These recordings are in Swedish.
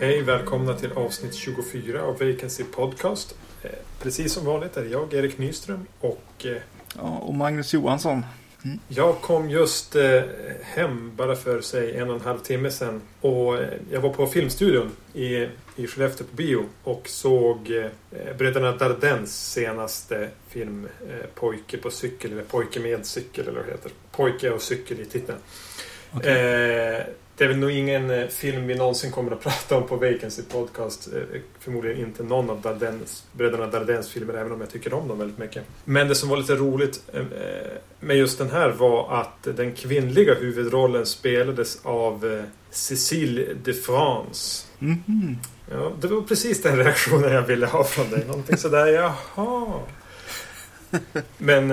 Hej, välkomna till avsnitt 24 av Vacancy Podcast. Eh, precis som vanligt är det jag, Erik Nyström, och eh, Ja, och Magnus Johansson jag kom just eh, hem bara för sig en och en halv timme sedan. Och eh, jag var på Filmstudion i, i Skellefteå på bio och såg eh, Bröderna Dardens senaste film eh, Pojke på cykel, eller Pojke med cykel, eller vad det heter. Pojke och cykel i titeln. Eh, det är väl nog ingen eh, film vi någonsin kommer att prata om på Vacancy Podcast. Eh, förmodligen inte någon av Dardens, bröderna Dardens filmer, även om jag tycker om dem väldigt mycket. Men det som var lite roligt eh, med just den här var att den kvinnliga huvudrollen spelades av Cécile de France. Mhm. Ja, det var precis den reaktionen jag ville ha från dig. Någonting sådär, jaha. Men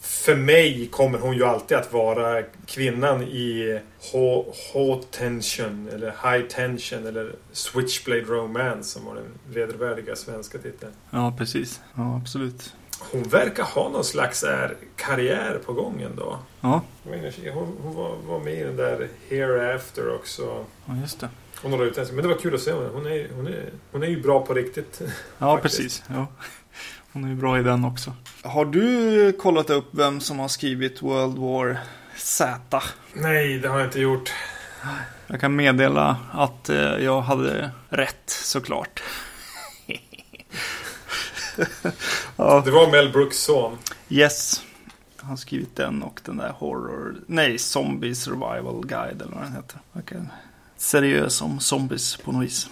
för mig kommer hon ju alltid att vara kvinnan i H-tension eller High tension eller Switchblade Romance som var den vedervärdiga svenska titeln. Ja, precis. Ja, absolut. Hon verkar ha någon slags är, karriär på gång ändå. Ja, Hon, hon var, var med i den där Hereafter också. ja just det. Hon har utländsk. Men det var kul att se henne. Hon är, hon är, hon är ju bra på riktigt. Ja, precis. Ja. Hon är ju bra i den också. Har du kollat upp vem som har skrivit World War Z? Nej, det har jag inte gjort. Jag kan meddela att eh, jag hade rätt såklart. ja, Det var Mel Brooks son. yes. Han har skrivit den och den där Horror... Nej, Zombie Survival Guide eller vad den heter. Okay. Seriös om zombies på något vis.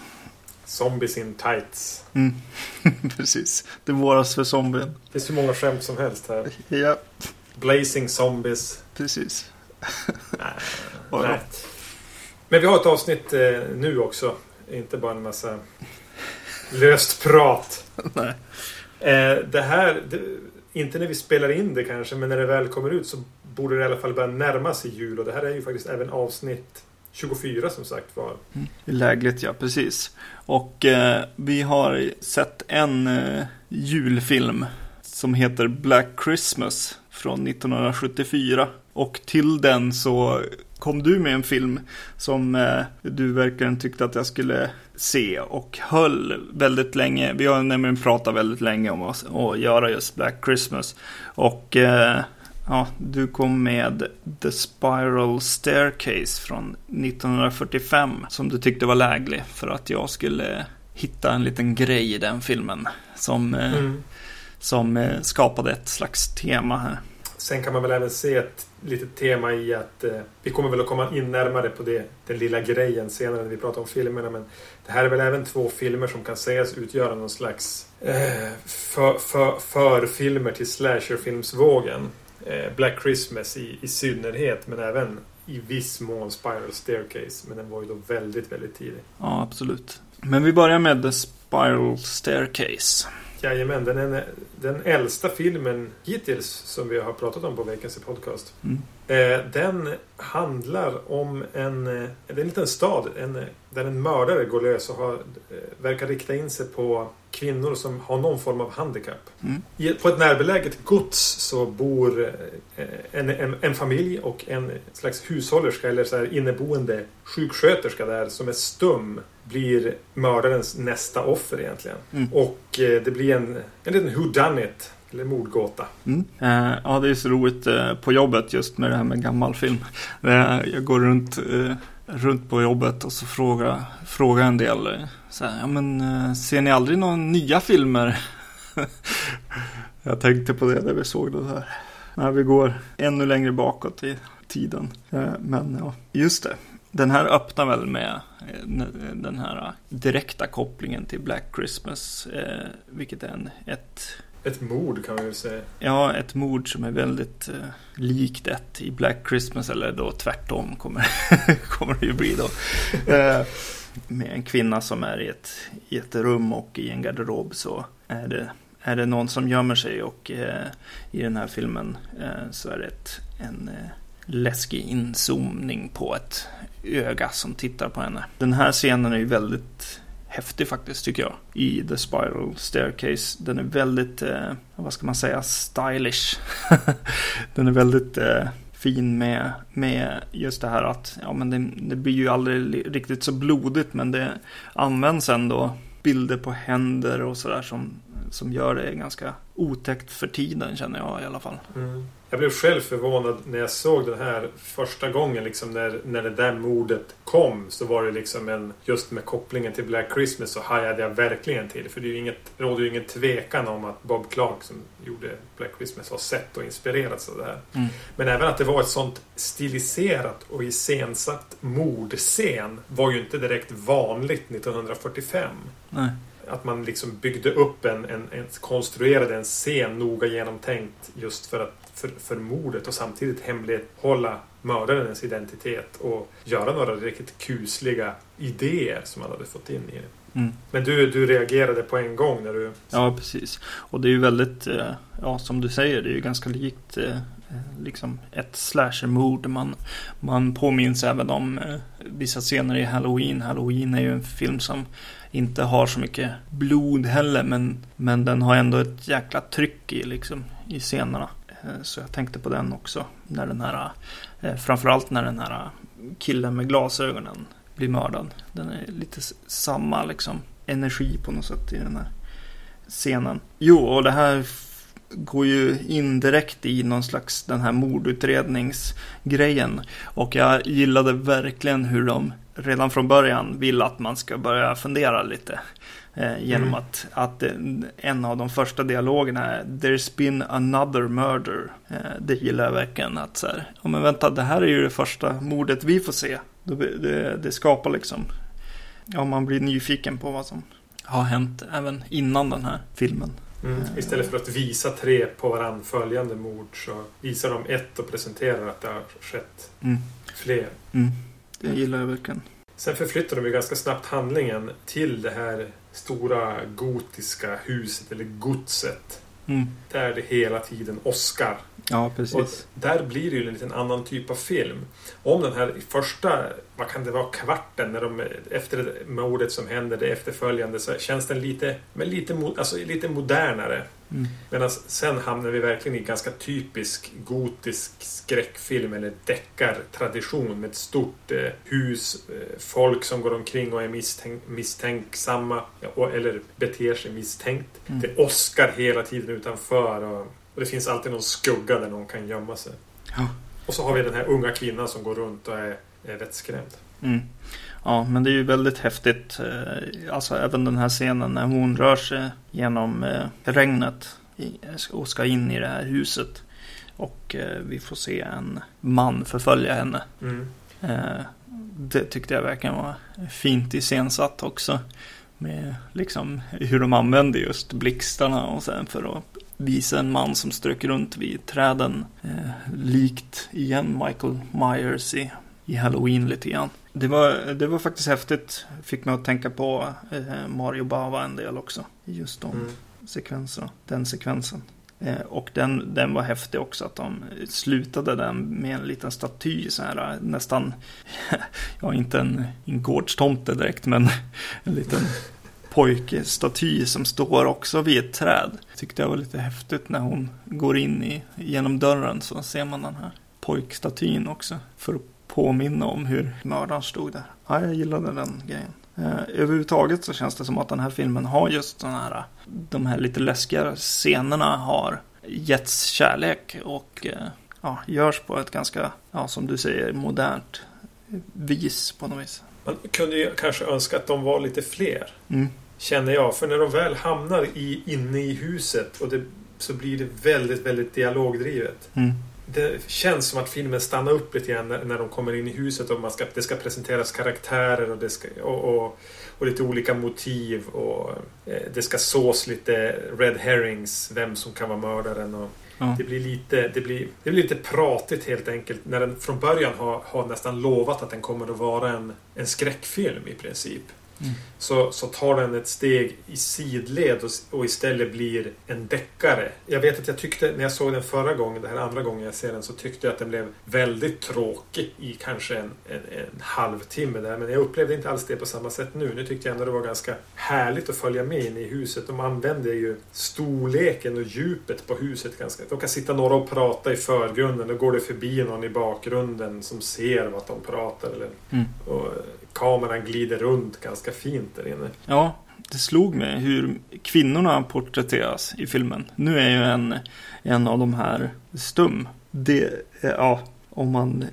Zombies in tights. Mm. Precis. Det våras för zombien. Det finns hur många skämt som helst här. Ja, Blazing zombies. precis. Nej. Ja. Nej. Men vi har ett avsnitt eh, nu också. Inte bara en massa löst prat. Nej. Eh, det här, det, inte när vi spelar in det kanske, men när det väl kommer ut så borde det i alla fall börja närma sig jul. Och det här är ju faktiskt även avsnitt 24 som sagt var. Mm. Lägligt, ja, precis. Och eh, vi har sett en eh, julfilm som heter Black Christmas från 1974. Och till den så kom du med en film som eh, du verkligen tyckte att jag skulle se och höll väldigt länge. Vi har nämligen pratat väldigt länge om att, göra just Black Christmas. Och eh, ja, du kom med The Spiral Staircase från 1945 som du tyckte var läglig för att jag skulle hitta en liten grej i den filmen som, eh, Mm. som eh, skapade ett slags tema här. Sen kan man väl även se ett litet tema i att eh, vi kommer väl att komma in närmare på det, den lilla grejen senare när vi pratar om filmerna. Men det här är väl även två filmer som kan sägas utgöra någon slags eh, för, för, förfilmer till slasherfilmsvågen. Eh, Black Christmas i, i synnerhet men även i viss mån Spiral Staircase. Men den var ju då väldigt, väldigt tidig. Ja, absolut. Men vi börjar med The Spiral Staircase. Jajamän, den är den äldsta filmen hittills som vi har pratat om på veckans podcast. Mm. Eh, den handlar om en, eh, det är en liten stad en, där en mördare går lös och har, eh, verkar rikta in sig på kvinnor som har någon form av handikapp. Mm. I, på ett närbeläget gods så bor eh, en, en, en familj och en slags hushållerska eller så inneboende sjuksköterska där som är stum blir mördarens nästa offer egentligen. Mm. Och eh, det blir en, en liten whodunit eller mordgåta. Mm. Eh, ja, det är så roligt eh, på jobbet just med det här med gammal film. Jag går runt, runt på jobbet och så frågar, frågar en del så här, ja men ser ni aldrig några nya filmer? jag tänkte på det när vi såg det här. När vi går ännu längre bakåt i tiden. Men ja, just det. Den här öppnar väl med eh, den här direkta kopplingen till Black Christmas. Eh, vilket är en, ett Ett mord kan man väl säga. Ja, ett mord som är väldigt eh, likt ett i Black Christmas, eller då tvärtom kommer, kommer det ju bli då. Eh, med en kvinna som är i ett, i ett rum och i en garderob så är det, är det någon som gömmer sig och eh, i den här filmen eh, så är det ett, en, eh, läskig inzoomning på ett öga som tittar på henne. Den här scenen är ju väldigt häftig faktiskt tycker jag. I The Spiral Staircase. Den är väldigt, eh, vad ska man säga, stylish. den är väldigt eh, fin med, med just det här att ja, men det, det blir ju aldrig riktigt så blodigt men det används ändå bilder på händer och sådär som, som gör det ganska otäckt för tiden känner jag i alla fall. Mm. Jag blev själv förvånad när jag såg den här första gången. Liksom när, när det där mordet kom så var det liksom en... Just med kopplingen till Black Christmas så hajade jag verkligen till. För det, är ju inget, råder ju ingen tvekan om att Bob Clark som gjorde Black Christmas har sett och inspirerats av det här. Mm. Men även att det var ett sånt stiliserat och iscensatt mordscen var ju inte direkt vanligt 1945. Nej att man liksom byggde upp en, en, en, konstruerade en scen noga genomtänkt just för, att, för, för mordet och samtidigt hemlighålla mördarens identitet och göra några riktigt kusliga idéer som man hade fått in i det. Mm. Men du, du reagerade på en gång när du... Ja, precis. Och det är ju väldigt, eh, ja som du säger, det är ju ganska likt eh, liksom ett slashermord. Man, man påminns även om eh, vissa scener i Halloween. Halloween är ju en film som inte har så mycket blod heller men, men den har ändå ett jäkla tryck i, liksom, i scenerna. Eh, så jag tänkte på den också. När den här, eh, framförallt när den här killen med glasögonen blir mördad. Den är lite samma liksom, energi på något sätt i den här scenen. Jo, och det här går ju indirekt i någon slags den här mordutredningsgrejen. Och jag gillade verkligen hur de redan från början vill att man ska börja fundera lite. Eh, genom mm. att, att en av de första dialogerna är There's been another murder. Eh, det gillar jag verkligen. Att så här, ja men vänta, det här är ju det första mordet vi får se. Det, det, det skapar liksom, ja man blir nyfiken på vad som har hänt även innan den här filmen. Mm. Istället för att visa tre på varandra följande mord så visar de ett och presenterar att det har skett mm. fler. Mm. Det gillar jag verkligen. Sen förflyttar de ju ganska snabbt handlingen till det här stora gotiska huset eller godset. Mm. Där det hela tiden åskar. Ja, precis. Och där blir det ju en liten annan typ av film. Om den här första, vad kan det vara, kvarten när de, efter mordet som händer, det efterföljande, så känns den lite, men lite, alltså lite modernare. Mm. Medan sen hamnar vi verkligen i ganska typisk gotisk skräckfilm eller deckartradition med ett stort eh, hus, eh, folk som går omkring och är misstänk misstänksamma och, eller beter sig misstänkt. Mm. Det åskar hela tiden utanför och, och, det finns alltid någon skugga där någon kan gömma sig. Ja. Och så har vi den här unga kvinnan som går runt och är, är vettskrämd. Mm. Ja, men det är ju väldigt häftigt. Eh, alltså även den här scenen när hon rör sig genom eh, regnet och ska in i det här huset. Och eh, vi får se en man förfölja henne. Mm. Det tyckte jag verkligen var fint iscensatt också. Med liksom hur de använde just blixtarna och sen för att visa en man som strök runt vid träden. likt igen Michael Myers i, i Halloween lite grann. Det var, det var faktiskt häftigt. Fick mig att tänka på eh, Mario Bava en del också. Just de mm. sekvenserna. Den sekvensen. Eh, och den, den var häftig också att de slutade den med en liten staty så här nästan, ja inte en, en gårdstomte direkt men en liten pojkstaty som står också vid ett träd. Tyckte jag var lite häftigt när hon går in i, genom dörren så ser man den här pojkstatyn också. För att påminna om hur mördaren stod där. Ja, jag gillade den grejen. Eh, överhuvudtaget så känns det som att den här filmen har just sådana här, de här lite läskigare scenerna har getts kärlek och eh, ja, görs på ett ganska, ja, som du säger, modernt vis på något vis. Man kunde ju kanske önska att de var lite fler. Mm. Känner jag. För när de väl hamnar i, inne i huset och det, så blir det väldigt, väldigt dialogdrivet. Mm det känns som att filmen stannar upp lite grann när, när de kommer in i huset och man ska, det ska presenteras karaktärer och, det ska, och, och, och lite olika motiv och eh, det ska sås lite red herrings, vem som kan vara mördaren. Och, ja. det, blir lite, det, blir, det blir lite pratigt helt enkelt när den från början har, har nästan lovat att den kommer att vara en, en skräckfilm i princip. Mm. Så, så tar den ett steg i sidled och, och istället blir en deckare. Jag vet att jag tyckte när jag såg den förra gången, det här andra gången jag ser den, så tyckte jag att den blev väldigt tråkig i kanske en, en, en halvtimme där. Men jag upplevde inte alls det på samma sätt nu. Nu tyckte jag ändå det var ganska härligt att följa med in i huset. De använder ju storleken och djupet på huset ganska. De kan sitta några och prata i förgrunden. Då går det förbi någon i bakgrunden som ser vad de pratar. Eller, Mm. och kameran glider runt ganska fint där inne. Ja, det slog mig hur kvinnorna porträtteras i filmen. Nu är ju en, en av de här stum. Det, eh, ja, om man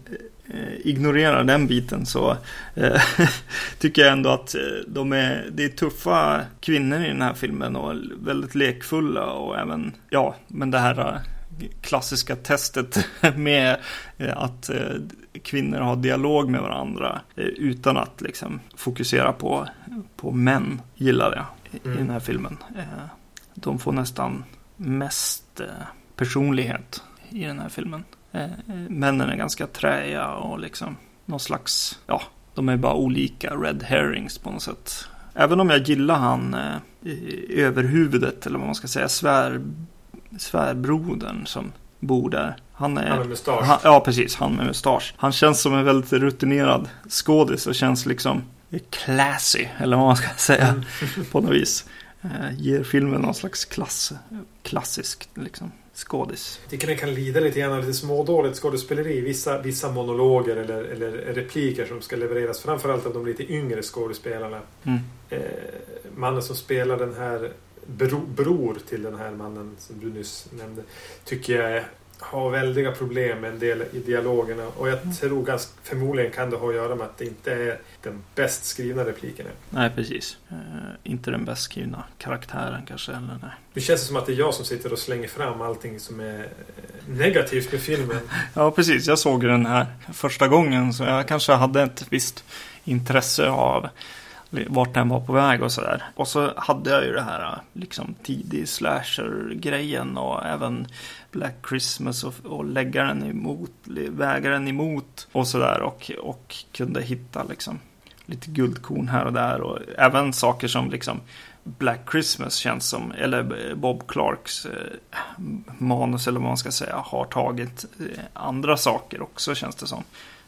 eh, ignorerar den biten så eh, tycker jag ändå att eh, de är, det är tuffa kvinnor i den här filmen och väldigt lekfulla och även, ja, men det här klassiska testet med eh, att eh, kvinnor har dialog med varandra eh, utan att liksom fokusera på, på män gillar jag i, Mm. den här filmen. De får nästan mest personlighet i den här filmen. Männen är ganska träiga och liksom någon slags, ja, de är bara olika red herrings på något sätt. Även om jag gillar han överhuvudet eller vad man ska säga, svär, svärbrodern som bor där. Han är... Han med mustasch. Han, ja, precis. Han med mustasch. Han känns som en väldigt rutinerad skådis och känns liksom classy, eller vad man ska säga, Mm. på något vis. Eh, ger filmen någon slags klass, klassisk liksom, skådis. Jag tycker den kan lida lite grann av lite smådåligt skådespeleri. Vissa, vissa monologer eller, eller repliker som ska levereras. Framförallt av de lite yngre skådespelarna. Mm. Eh, mannen som spelar den här bror till den här mannen som du nyss nämnde. Tycker jag har väldiga problem med en del i dialogerna. Och jag tror ganska, förmodligen kan det ha att göra med att det inte är den bäst skrivna repliken. Nej, precis. Eh, inte den bäst skrivna karaktären kanske. Eller nej. Nu känns det som att det är jag som sitter och slänger fram allting som är eh, negativt med filmen. Ja, precis. Jag såg den här första gången så jag kanske hade ett visst intresse av vart den var på väg och sådär. Och så hade jag ju det här liksom tidig slasher-grejen och även Black Christmas och, och lägga den emot, väga den emot och sådär och, och kunde hitta liksom lite guldkorn här och där och även saker som liksom Black Christmas känns som, eller Bob Clarks eh, manus eller vad man ska säga, har tagit eh, andra saker också känns det som.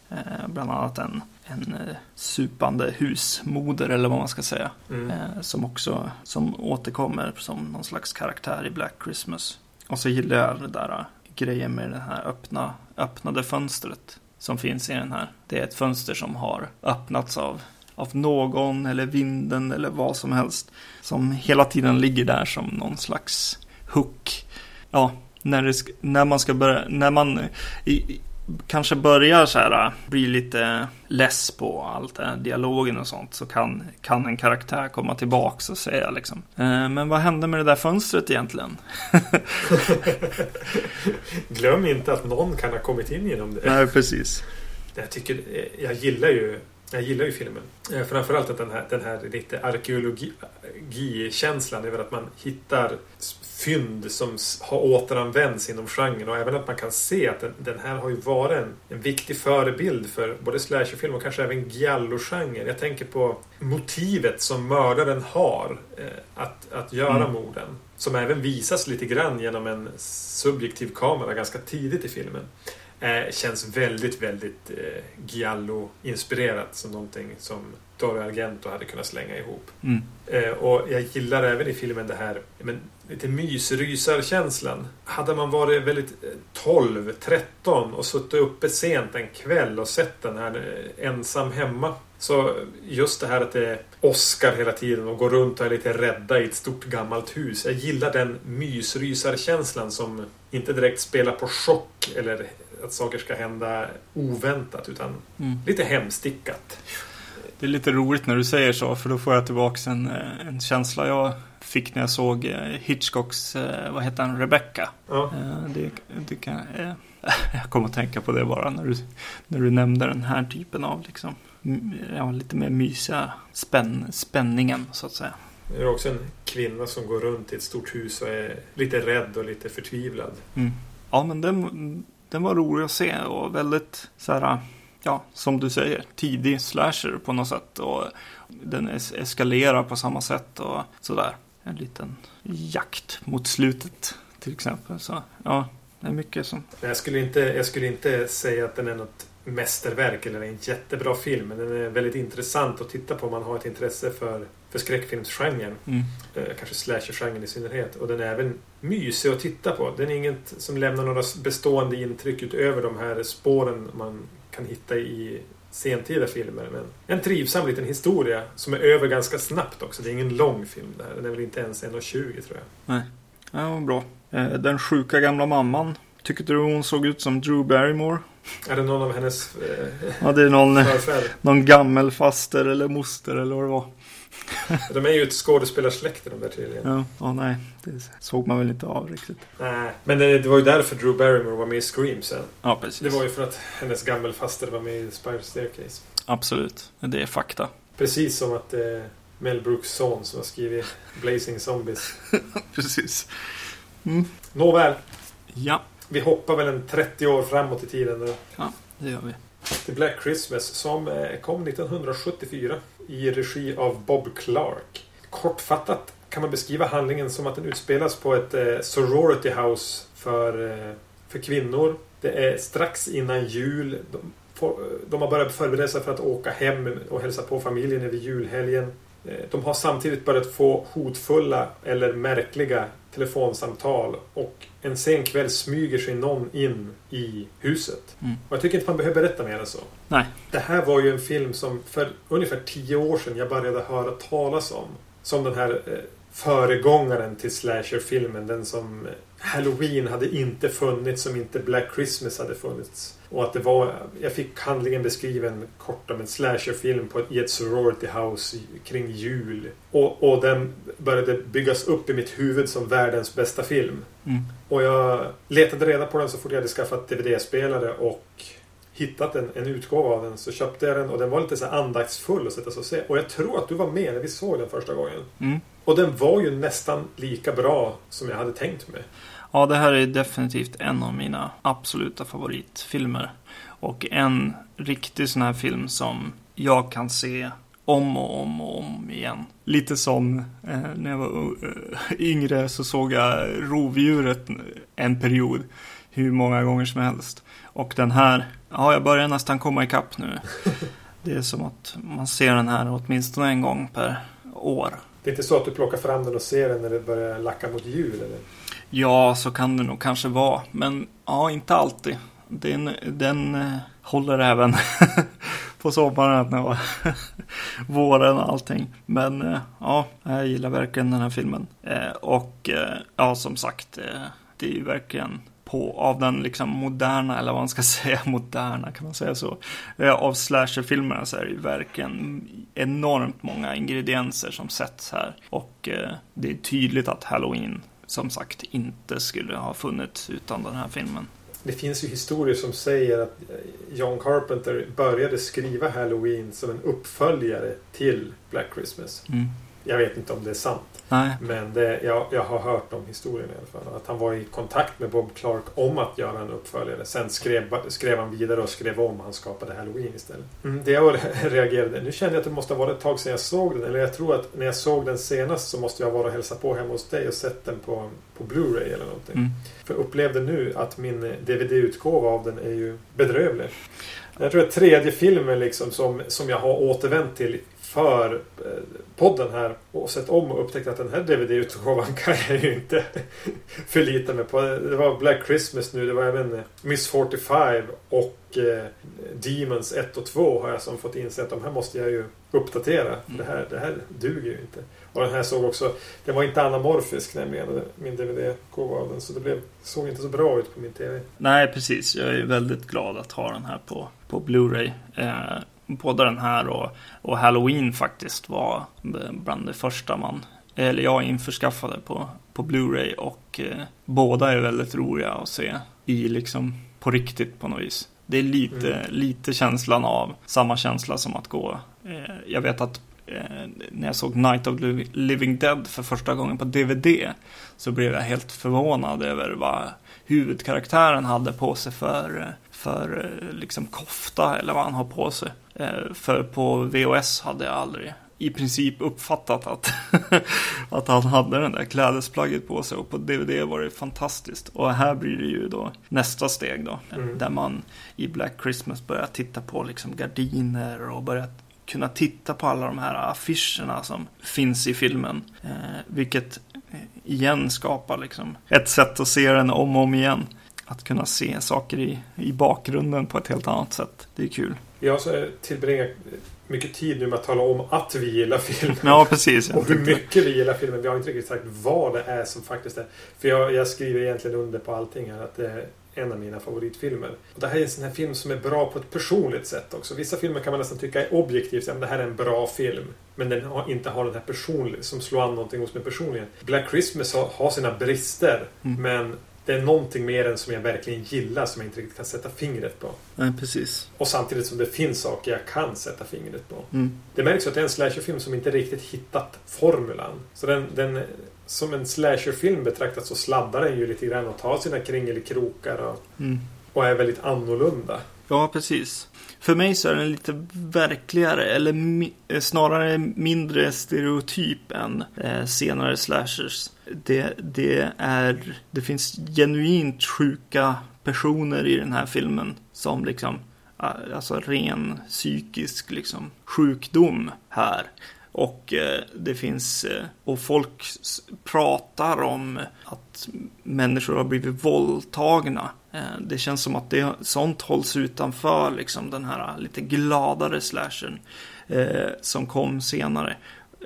Eh, bland annat en, en eh, supande husmoder eller vad man ska säga. Mm. Eh, som också som återkommer som någon slags karaktär i Black Christmas. Och så gillar jag det där eh, grejen med det här öppna, öppnade fönstret som finns i den här. Det är ett fönster som har öppnats av, av någon eller vinden eller vad som helst. Som hela tiden ligger där som någon slags hook. Ja, när, det, när man ska börja, när man i- kanske börjar så här, äh, bli lite less på allt det här dialogen och sånt så kan, kan en karaktär komma tillbaks och säga liksom eh, Men vad hände med det där fönstret egentligen? Glöm inte att någon kan ha kommit in genom det. Nej, precis. Jag, tycker, eh, jag gillar ju jag gillar ju filmen. Eh, Framförallt att den här, den här lite arkeologikänslan över att man hittar fynd som har återanvänts inom genren och även att man kan se att den, den här har ju varit en, en viktig förebild för både slasherfilm och kanske även giallo-genren. Jag tänker på motivet som mördaren har eh, att, att göra Mm. morden. Som även visas lite grann genom en subjektiv kamera ganska tidigt i filmen. Eh, känns väldigt, väldigt eh, Giallo-inspirerat som någonting som Dario Argento hade kunnat slänga ihop. Mm. Eh, och jag gillar även i filmen det här men, lite mysrysarkänslan. Hade man varit väldigt eh, 12, 13 och suttit uppe sent en kväll och sett den här eh, ensam hemma. Så just det här att det är Oscar hela tiden och går runt och är lite rädda i ett stort gammalt hus. Jag gillar den mysrysarkänslan som inte direkt spelar på chock eller att saker ska hända oväntat utan Mm. lite hemstickat. Det är lite roligt när du säger så, för då får jag tillbaka en, eh, en känsla jag fick när jag såg eh, Hitchcocks, eh, vad heter han, Rebecca. Ja. Det, det kan, jag kommer att tänka på det bara när du, när du nämnde den här typen av liksom, ja, lite mer mysiga spänn, spänningen så att säga. Det är också en kvinna som går runt i ett stort hus och är lite rädd och lite förtvivlad. Mm. Ja, men den, den var rolig att se och väldigt så här, ja, som du säger, tidig slasher på något sätt. Och den es eskalerar på samma sätt och sådär. En liten jakt mot slutet till exempel. Så ja, det är mycket som... Jag skulle inte, jag skulle inte säga att den är något mästerverk eller en jättebra film. Men den är väldigt intressant att titta på om man har ett intresse för, för skräckfilmsgenren. Mm. Eh, kanske slasher-genren i synnerhet. Och den är även mysig att titta på. Den är inget som lämnar några bestående intryck utöver de här spåren man kan hitta i sentida filmer. Men en trivsam liten historia som är över ganska snabbt också. Det är ingen lång film det här. Den är väl inte ens 1.20 tror jag. Nej, ja, vad bra. Eh, Den sjuka gamla mamman. Tyckte du hon såg ut som Drew Barrymore? Är det någon av hennes eh, Ja, det är någon, förfäder? någon gammelfaster eller moster eller vad det var. De är ju ett skådespelarsläkte de där tydligen. Ja, ja nej, det såg man väl inte av riktigt. Nej, men det, det var ju därför Drew Barrymore var med i Scream sen. Ja, precis. Det var ju för att hennes gammelfaster var med i Spider Staircase. Absolut, det är fakta. Precis som att är Mel Brooks son som har skrivit Blazing Zombies. Precis. Nåväl, Ja, vi hoppar väl en 30 år framåt i tiden nu. det gör vi. till Black Christmas som eh, kom 1974 i regi av Bob Clark. Kortfattat kan man beskriva handlingen som att den utspelas på ett eh, sorority house för, eh, för kvinnor. Det är strax innan jul. De, får, de har börjat förbereda sig för att åka hem och hälsa på familjen över julhelgen. Eh, De har samtidigt börjat få hotfulla eller märkliga telefonsamtal och en sen kväll smyger sig någon in i huset. Mm. Och jag tycker inte man behöver berätta mer än så. Nej. Det här var ju en film som för ungefär tio år sedan jag började höra talas om. Som den här eh, föregångaren till slasherfilmen. Den som Halloween hade inte funnits, som inte Black Christmas hade funnits. Och att det var, jag fick handlingen beskriven kort om en slasherfilm på, i ett sorority house kring jul. Och, och den började byggas upp i mitt huvud som världens bästa film. Mm. Och jag letade reda på den så fort jag hade skaffat DVD-spelare och hittat en, en utgåva av den så köpte jag den och den var lite så andaktsfull att sätta sig och se. Och jag tror att du var med när vi såg den första gången. Mm. Och den var ju nästan lika bra som jag hade tänkt mig. Ja, det här är definitivt en av mina absoluta favoritfilmer. Och en riktig sån här film som jag kan se om och om och om igen. Lite som eh, när jag var eh, yngre så såg jag Rovdjuret en period. Hur många gånger som helst. Och den här, ja jag börjar nästan komma ikapp nu. Det är som att man ser den här åtminstone en gång per år. Det är inte så att du plockar fram den och ser den när det börjar lacka mot jul eller? Ja, så kan det nog kanske vara. Men ja, inte alltid. Den, den eh, håller även på sommaren och våren och allting. Men eh, ja, jag gillar verkligen den här filmen. Eh, och eh, ja, som sagt, eh, det är ju verkligen på, av den liksom moderna, eller vad man ska säga, moderna, kan man säga så? Eh, av slasherfilmerna så är det ju verkligen enormt många ingredienser som sätts här. Och eh, det är tydligt att Halloween, som sagt, inte skulle ha funnits utan den här filmen. Det finns ju historier som säger att John Carpenter började skriva Halloween som en uppföljare till Black Christmas. Mm. Jag vet inte om det är sant. Nej, Men det, jag, jag har hört de historierna i alla fall. Att han var i kontakt med Bob Clark om att göra en uppföljare. Sen skrev, skrev han vidare och skrev om. Han skapade Halloween istället. Mm, det jag reagerade. Nu kände jag att det måste ha varit ett tag sedan jag såg den. Eller jag tror att när jag såg den senast så måste jag vara och hälsa på hemma hos dig och sett den på, på Blu-ray eller någonting. mm. För jag upplevde nu att min DVD-utgåva av den är ju bedrövlig. Jag tror att tredje filmen liksom som, som jag har återvänt till för eh, podden här och sett om och upptäckt att den här DVD-utgåvan kan jag ju inte förlita mig på. Det var Black Christmas nu, det var även eh, Miss 45 och eh, Demons 1 och 2 har jag som fått inse att de här måste jag ju uppdatera. Det, här, det här duger ju inte. Och den här såg också, den var inte anamorfisk nämligen, min DVD-gåva av den. Så det blev, såg inte så bra ut på min TV. Nej, precis. Jag är väldigt glad att ha den här på, på Blu-ray. Eh, både den här och, och Halloween faktiskt var bland det första man, eller jag införskaffade på, på Blu-ray. Och eh, båda är väldigt roliga att se i liksom på riktigt på något vis. Det är lite, Mm. lite känslan av samma känsla som att gå. Eh, jag vet att eh, när jag såg Night of Living Dead för första gången på DVD så blev jag helt förvånad över vad huvudkaraktären hade på sig för, för eh, liksom kofta eller vad han har på sig. Eh, för på VOS hade jag aldrig i princip uppfattat att, att han hade den där klädesplagget på sig och på DVD var det fantastiskt. Och här blir det ju då nästa steg då. Mm. Där man i Black Christmas börjar titta på liksom gardiner och börjar kunna titta på alla de här affischerna som finns i filmen. Eh, vilket eh, igen skapar liksom ett sätt att se den om och om igen. Att kunna se saker i, i bakgrunden på ett helt annat sätt. Det är kul. Jag tillbringar mycket tid nu med att tala om att vi gillar filmen. Ja, precis. och hur mycket vi gillar filmen. Vi har inte riktigt sagt vad det är som faktiskt är. För jag, jag skriver egentligen under på allting här. Att det är en av mina favoritfilmer. Och det här är en sån här film som är bra på ett personligt sätt också. Vissa filmer kan man nästan tycka är objektivt. att det här är en bra film. Men den har, inte har den här personliga, som slår an någonting hos mig personligen. Black Christmas har, har sina brister. Mm. Men det är någonting mer än som jag verkligen gillar som jag inte riktigt kan sätta fingret på. Nej, precis. Och samtidigt som det finns saker jag kan sätta fingret på. Mm. Det märks att det är en slasherfilm som inte riktigt hittat formulan. Så den, den som en slasherfilm betraktat så sladdar den ju lite grann och tar sina kringelikrokar och, mm. och är väldigt annorlunda. Ja, precis. För mig så är den lite verkligare eller mi eh, snarare mindre stereotyp än eh, senare slashers. Det, det, är, det finns genuint sjuka personer i den här filmen som liksom alltså ren psykisk liksom sjukdom här. Och eh, det finns, eh, och folk pratar om att människor har blivit våldtagna. Eh, det känns som att det, sånt hålls utanför liksom den här lite gladare slashen som kom senare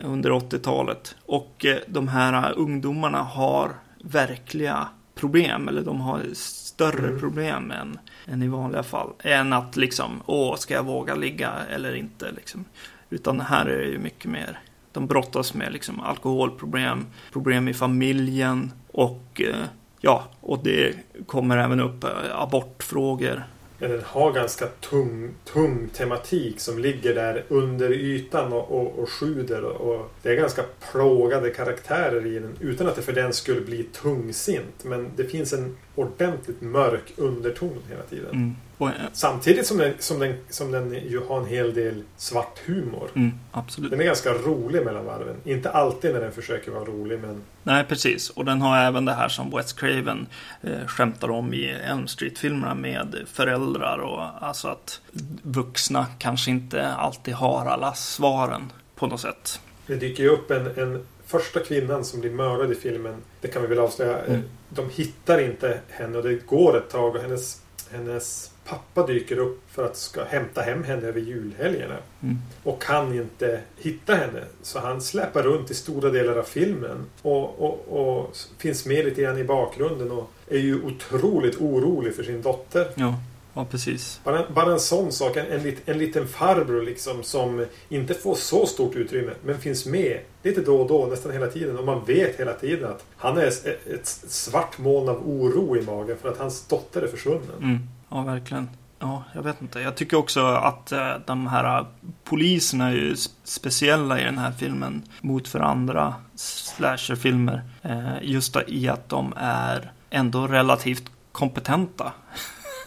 under 80-talet. Och de här ungdomarna har verkliga problem, eller de har större mm. problem än, än i vanliga fall. Än att liksom, åh, ska jag våga ligga eller inte liksom. Utan här är det ju mycket mer. De brottas med liksom alkoholproblem, problem i familjen och eh, ja, och det kommer även upp eh, abortfrågor. Eh, den har ganska tung, tung tematik som ligger där under ytan och, och, och sjuder. Och det är ganska plågade karaktärer i den utan att det för den skulle bli tungsint. Men det finns en ordentligt mörk underton hela tiden. Mm. Och, Samtidigt som den, som, den, som den ju har en hel del svart humor. Mm, absolut. Den är ganska rolig mellan varven. Inte alltid när den försöker vara rolig men... Nej precis. Och den har även det här som Wes Craven eh, skämtar om i Elm Street-filmerna med föräldrar och alltså att vuxna kanske inte alltid har alla svaren på något sätt. Det dyker ju upp en, en första kvinnan som blir mördad i filmen. Det kan vi väl avslöja. Mm. De hittar inte henne och det går ett tag och hennes, hennes pappa dyker upp för att ska hämta hem henne över julhelgerna. Mm. Och kan inte hitta henne. Så han släpar runt i stora delar av filmen. Och, och, och finns med lite grann i bakgrunden och är ju otroligt orolig för sin dotter. Ja. Ja, precis. Bara, bara en sån sak. En, en, en liten farbror liksom som inte får så stort utrymme men finns med lite då och då, nästan hela tiden. Och man vet hela tiden att han är ett, ett svart moln av oro i magen för att hans dotter är försvunnen. Mm. Ja, verkligen. Ja, jag vet inte. Jag tycker också att eh, de här poliserna är ju speciella i den här filmen mot för andra slasherfilmer. Eh, just i att de är ändå relativt kompetenta.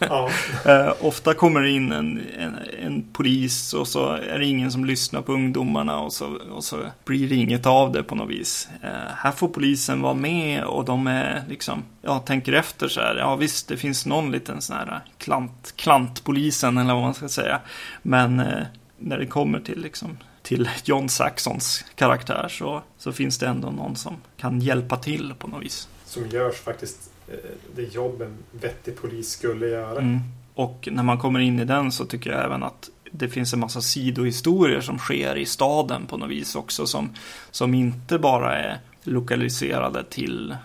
Ja. eh, ofta kommer det in en, en, en, polis och så är det ingen som lyssnar på ungdomarna och så, och så blir det inget av det på något vis. Eh, här får polisen vara med och de är liksom, ja, tänker efter så här. Ja, visst, det finns någon liten sån här klant, klantpolisen eller vad man ska säga. Men eh, när det kommer till liksom till John Saxons karaktär så, så finns det ändå någon som kan hjälpa till på något vis. Som görs faktiskt det jobb en vettig polis skulle göra. Mm. Och när man kommer in i den så tycker jag även att det finns en massa sidohistorier som sker i staden på något vis också som, som inte bara är lokaliserade till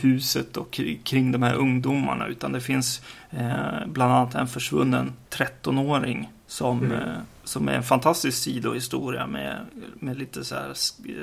huset och kring de här ungdomarna utan det finns eh, bland annat en försvunnen 13-åring som, mm. eh, som är en fantastisk sidohistoria med, med lite så här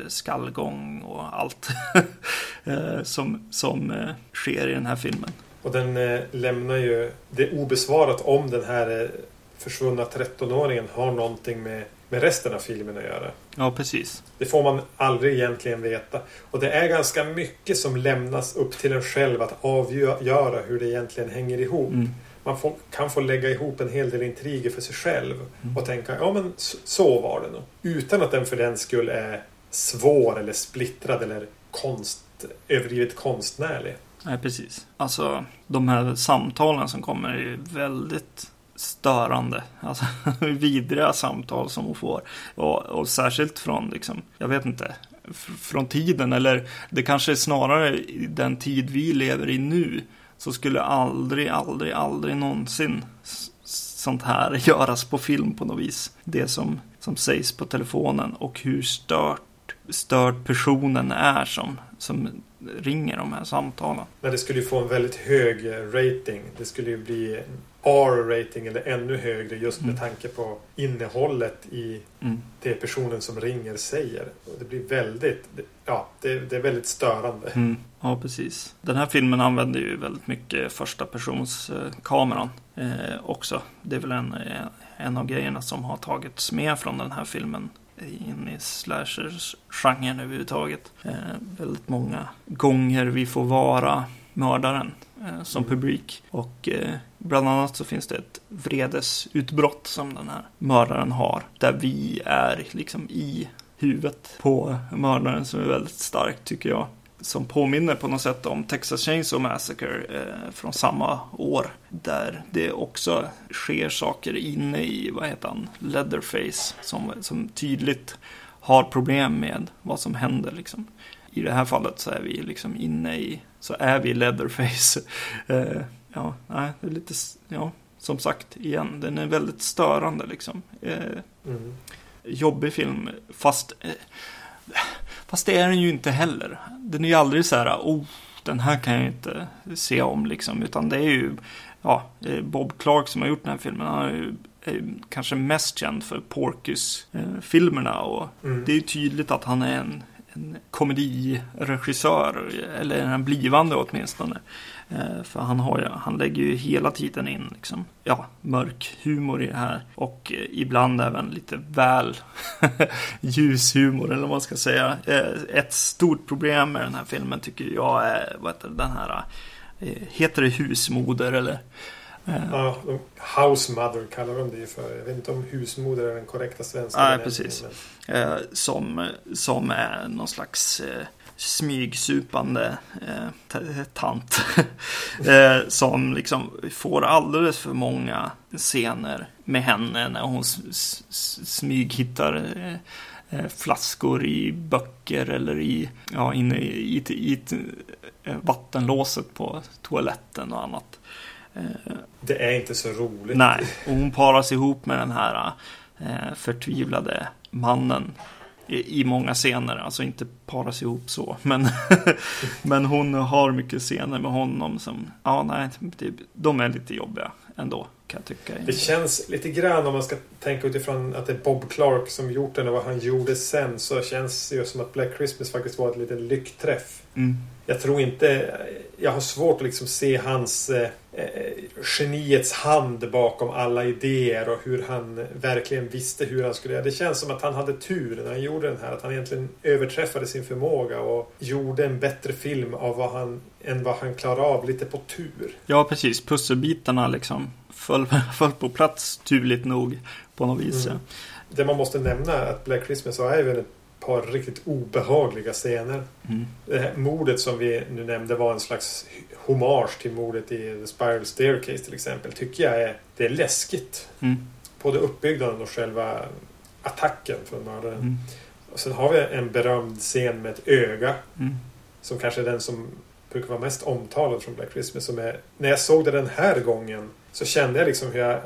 skallgång och allt eh, som, som eh, sker i den här filmen. Och den eh, lämnar ju det obesvarat om den här försvunna 13-åringen har någonting med, med resten av filmen att göra. Ja, precis. Det får man aldrig egentligen veta. Och det är ganska mycket som lämnas upp till en själv att avgöra hur det egentligen hänger ihop. Mm. Man får, kan få lägga ihop en hel del intriger för sig själv och tänka ja men så, så var det nog. Utan att den för den skull är svår eller splittrad eller konst, överdrivet konstnärlig. Nej, precis. Alltså, de här samtalen som kommer är ju väldigt störande. Alltså, vidriga samtal som hon får. Och, och särskilt från, liksom, jag vet inte, från tiden. Eller det kanske är snarare i den tid vi lever i nu. Så skulle aldrig, aldrig, aldrig någonsin sånt här göras på film på något vis. Det som, som sägs på telefonen och hur stört, störd personen är som, som ringer de här samtalen. Men det skulle ju få en väldigt hög rating. Det skulle ju bli R-rating eller ännu högre just med Mm. tanke på innehållet i Mm. det personen som ringer säger. Det blir väldigt, ja, det, det är väldigt störande. Mm. Ja, precis. Den här filmen använder ju väldigt mycket första persons kameran eh, också. Det är väl en, eh, en av grejerna som har tagits med från den här filmen in i slashers-genren överhuvudtaget. Eh, väldigt många gånger vi får vara mördaren eh, som Mm. publik. Och eh, bland annat så finns det ett vredesutbrott som den här mördaren har. Där vi är liksom i huvudet på mördaren som är väldigt starkt tycker jag. Som påminner på något sätt om Texas Chainsaw Massacre eh, från samma år. Där det också sker saker inne i, vad heter han, Leatherface. Som, som tydligt har problem med vad som händer liksom. I det här fallet så är vi liksom inne i, så är vi Leatherface. Eh, ja, nej, det är lite, ja, som sagt igen, den är väldigt störande liksom. Eh, Mm. jobbig film, fast eh, Fast det är den ju inte heller. Den är ju aldrig så här, oh, den här kan jag inte se om liksom. Utan det är ju, ja, Bob Clark som har gjort den här filmen. Han är ju är ju kanske mest känd för Porky's-filmerna. Och Mm. det är ju tydligt att han är en, en komediregissör. Eller en blivande åtminstone. Eh, för han, har ju, han lägger ju hela tiden in liksom, ja, mörk humor i det här. Och eh, ibland även lite väl ljus humor eller vad man ska säga. Eh, ett stort problem med den här filmen tycker jag är vad heter den här, heter det husmoder eller? Ja, house mother kallar de det ju för. Jag vet inte om husmoder är den korrekta svenska Nej, precis. men- eh, som, som är någon slags eh, smygsupande eh, tant. eh, som liksom får alldeles för många scener med henne när hon smyghittar eh, eh, flaskor i böcker eller i, ja, inne i, i, i, i vattenlåset på toaletten och annat. Det är inte så roligt. Nej, och hon paras ihop med den här eh, förtvivlade mannen i, i många scener. Alltså inte paras ihop så, men, men hon har mycket scener med honom som, ja nej, det, de är lite jobbiga ändå kan jag tycka. Det känns lite grann om man ska tänka utifrån att det är Bob Clark som gjort den och vad han gjorde sen så känns det ju som att Black Christmas faktiskt var ett litet lyckträff. Mm. Jag tror inte... Jag har svårt att liksom se hans eh, geniets hand bakom alla idéer och hur han verkligen visste hur han skulle göra. Det känns som att han hade tur när han gjorde den här. Att han egentligen överträffade sin förmåga och gjorde en bättre film av vad han, än vad han klarade av lite på tur. Ja, precis. Pusselbitarna liksom föll, föll på plats turligt nog på något vis. Mm. Det man måste nämna är att Black Christmas har även ett par riktigt obehagliga scener. Mm. Det här mordet som vi nu nämnde var en slags hommage till mordet i The Spiral Staircase till exempel. Tycker jag är, det är läskigt. Mm. Både uppbyggnaden och själva attacken från mördaren. Mm. Och sen har vi en berömd scen med ett öga. Mm. Som kanske är den som brukar vara mest omtalad från Black Christmas. Som är, när jag såg det den här gången så kände jag liksom hur jag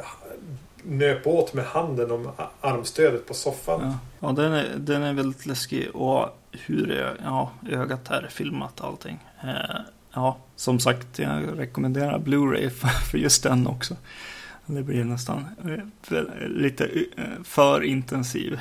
nöp åt med handen om armstödet på soffan. Ja, ja den, är, den är väldigt läskig och hur ja, ögat är filmat och allting. Eh, ja, som sagt, jag rekommenderar Blu-ray för, för just den också. Det blir nästan eh, lite eh, för intensiv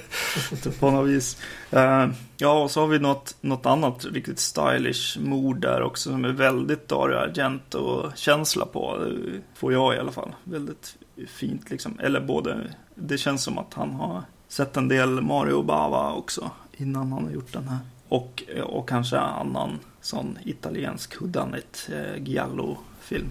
på något vis. Eh, ja, och så har vi något, något annat riktigt stylish mord där också som är väldigt Dario Argento-känsla på. Det får jag i alla fall. Väldigt fint liksom. Eller både, det känns som att han har sett en del Mario Bava också innan han har gjort den här. Och, och kanske annan sån italiensk houdanit eh, Giallo-film.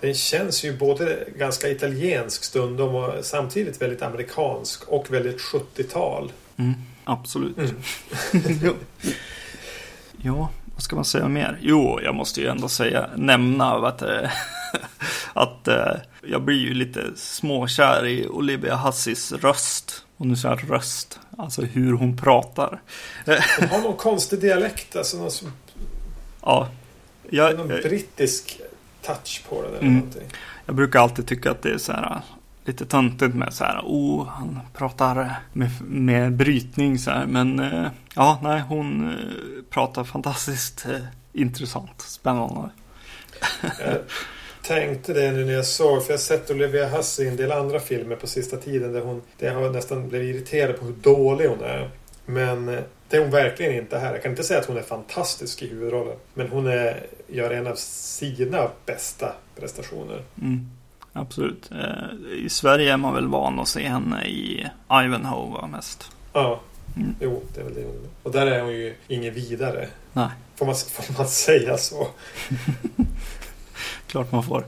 Den känns ju både ganska italiensk stundom och samtidigt väldigt amerikansk och väldigt 70-tal. Mm, absolut. Mm. ja, vad ska man säga mer? Jo, jag måste ju ändå säga, nämna att, äh, att äh, jag blir ju lite småkär i Olivia Hassis röst. Och nu säger jag röst, alltså hur hon pratar. Hon har någon konstig dialekt, alltså någon som... Ja. Jag, någon brittisk touch på den eller mm. någonting. Jag brukar alltid tycka att det är så här lite töntigt med så här, oh, han pratar med, med brytning så här. Men eh, ja, nej, hon eh, pratar fantastiskt eh, intressant, spännande. Jag tänkte det nu när jag såg, för jag har sett Olivia Huss i en del andra filmer på sista tiden där hon, där jag nästan blivit irriterad på hur dålig hon är. Men det är hon verkligen inte här. Jag kan inte säga att hon är fantastisk i huvudrollen. Men hon är, gör en av sina bästa prestationer. Mm. Absolut. Eh, I Sverige är man väl van att se henne i Ivanhoe mest. Ja, mm. jo det är väl det. Och där är hon ju ingen vidare. Nej. Får man, får man säga så? Klart man får.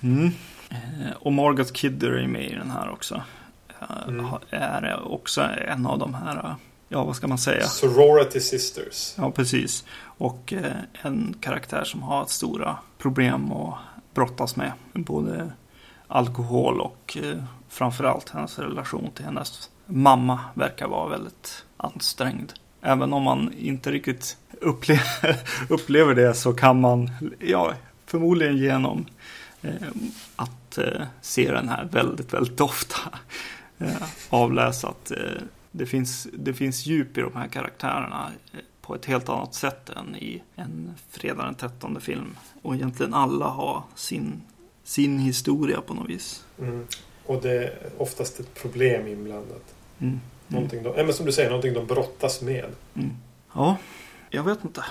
Mm. Eh, och Margot Kidder är med i den här också. Eh, mm. Är också en av de här, ja vad ska man säga? Sorority Sisters. Ja, precis. Och en karaktär som har stora problem och brottas med. Både alkohol och eh, framförallt hennes relation till hennes mamma verkar vara väldigt ansträngd. Även om man inte riktigt upplever, upplever det så kan man, ja, förmodligen genom eh, att eh, se den här väldigt, väldigt ofta eh, avläsa att eh, det, finns, det finns djup i de här karaktärerna eh, på ett helt annat sätt än i en fredag den 13 film. Och egentligen alla har sin, sin historia på något vis. Mm. Och det är oftast ett problem inblandat. Mm. Någonting de, ja, men som du säger, någonting de brottas med. Mm. Ja, jag vet inte.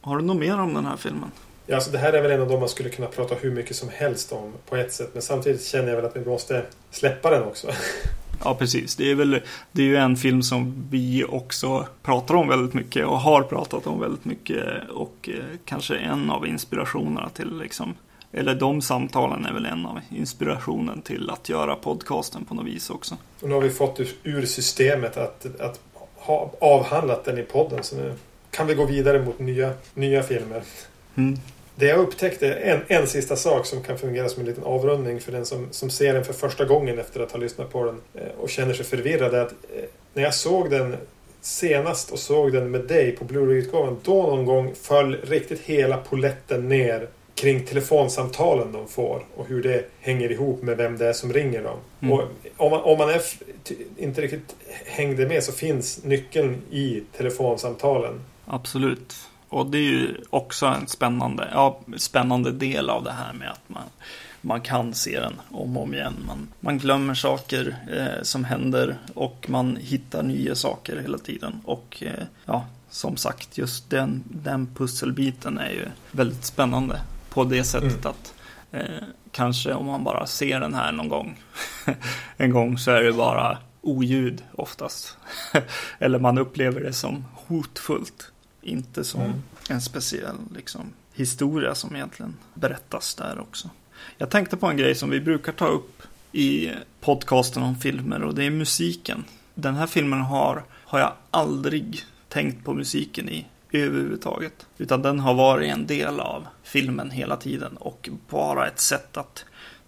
Har du något mer om den här filmen? Ja, alltså det här är väl en av de man skulle kunna prata hur mycket som helst om på ett sätt. Men samtidigt känner jag väl att vi måste släppa den också. Ja, precis. Det är, väl, det är ju en film som vi också pratar om väldigt mycket och har pratat om väldigt mycket. Och eh, kanske en av inspirationerna till liksom eller de samtalen är väl en av inspirationen till att göra podcasten på något vis också. Och nu har vi fått ur systemet att, att ha avhandlat den i podden. Så nu kan vi gå vidare mot nya, nya filmer. Mm. Det jag upptäckte, en, en sista sak som kan fungera som en liten avrundning för den som, som ser den för första gången efter att ha lyssnat på den eh, och känner sig förvirrad är att eh, när jag såg den senast och såg den med dig på Blu-ray-utgåvan då någon gång föll riktigt hela poletten ner kring telefonsamtalen de får och hur det hänger ihop med vem det är som ringer dem. Mm. Och om man, om man är, inte riktigt hängde med så finns nyckeln i telefonsamtalen. Absolut. Och det är ju också en spännande, ja, spännande del av det här med att man, man kan se den om och om igen. Man, man glömmer saker eh, som händer och man hittar nya saker hela tiden. Och eh, ja, som sagt, just den, den pusselbiten är ju väldigt spännande på det sättet mm. att eh, kanske om man bara ser den här någon gång en gång så är det bara oljud oftast. Eller man upplever det som hotfullt. Inte som mm. en speciell liksom, historia som egentligen berättas där också. Jag tänkte på en grej som vi brukar ta upp i podcasten om filmer och det är musiken. Den här filmen har, har jag aldrig tänkt på musiken i överhuvudtaget. Utan den har varit en del av filmen hela tiden och bara ett sätt att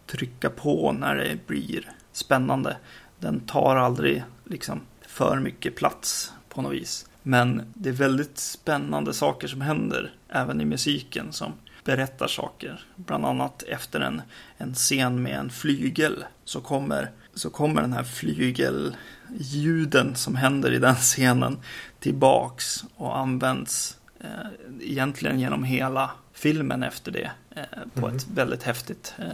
trycka på när det blir spännande. Den tar aldrig liksom för mycket plats på något vis. Men det är väldigt spännande saker som händer även i musiken som berättar saker. Bland annat efter en, en scen med en flygel så kommer, så kommer den här flygelljuden som händer i den scenen tillbaks och används eh, egentligen genom hela filmen efter det eh, på mm. ett väldigt häftigt eh,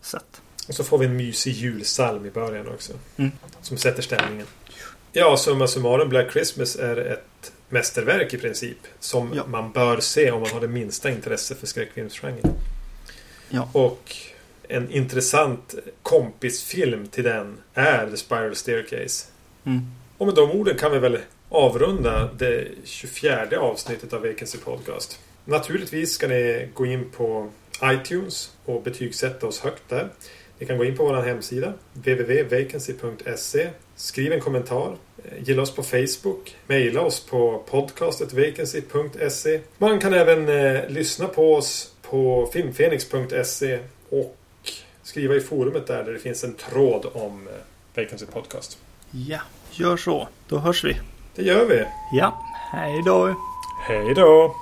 sätt. Och så får vi en mysig julsalm i början också. Mm. Som sätter stämningen. Ja, summa summarum Black Christmas är ett mästerverk i princip. Som ja. man bör se om man har det minsta intresse för skräckfilmsgenren. Ja. Och en intressant kompisfilm till den är The Spiral Staircase. Mm. Och med de orden kan vi väl avrunda det 24 avsnittet av Vacancy Podcast. Naturligtvis ska ni gå in på iTunes och betygsätta oss högt där. Ni kan gå in på vår hemsida www.vacancy.se Skriv en kommentar. Gilla oss på Facebook. Maila oss på podcastetvacancy.se Man kan även eh, lyssna på oss på filmfenix.se och skriva i forumet där, där det finns en tråd om eh, Vacancy Podcast. Ja, gör så. Då hörs vi. Det gör vi. Ja, hej då. Hej då.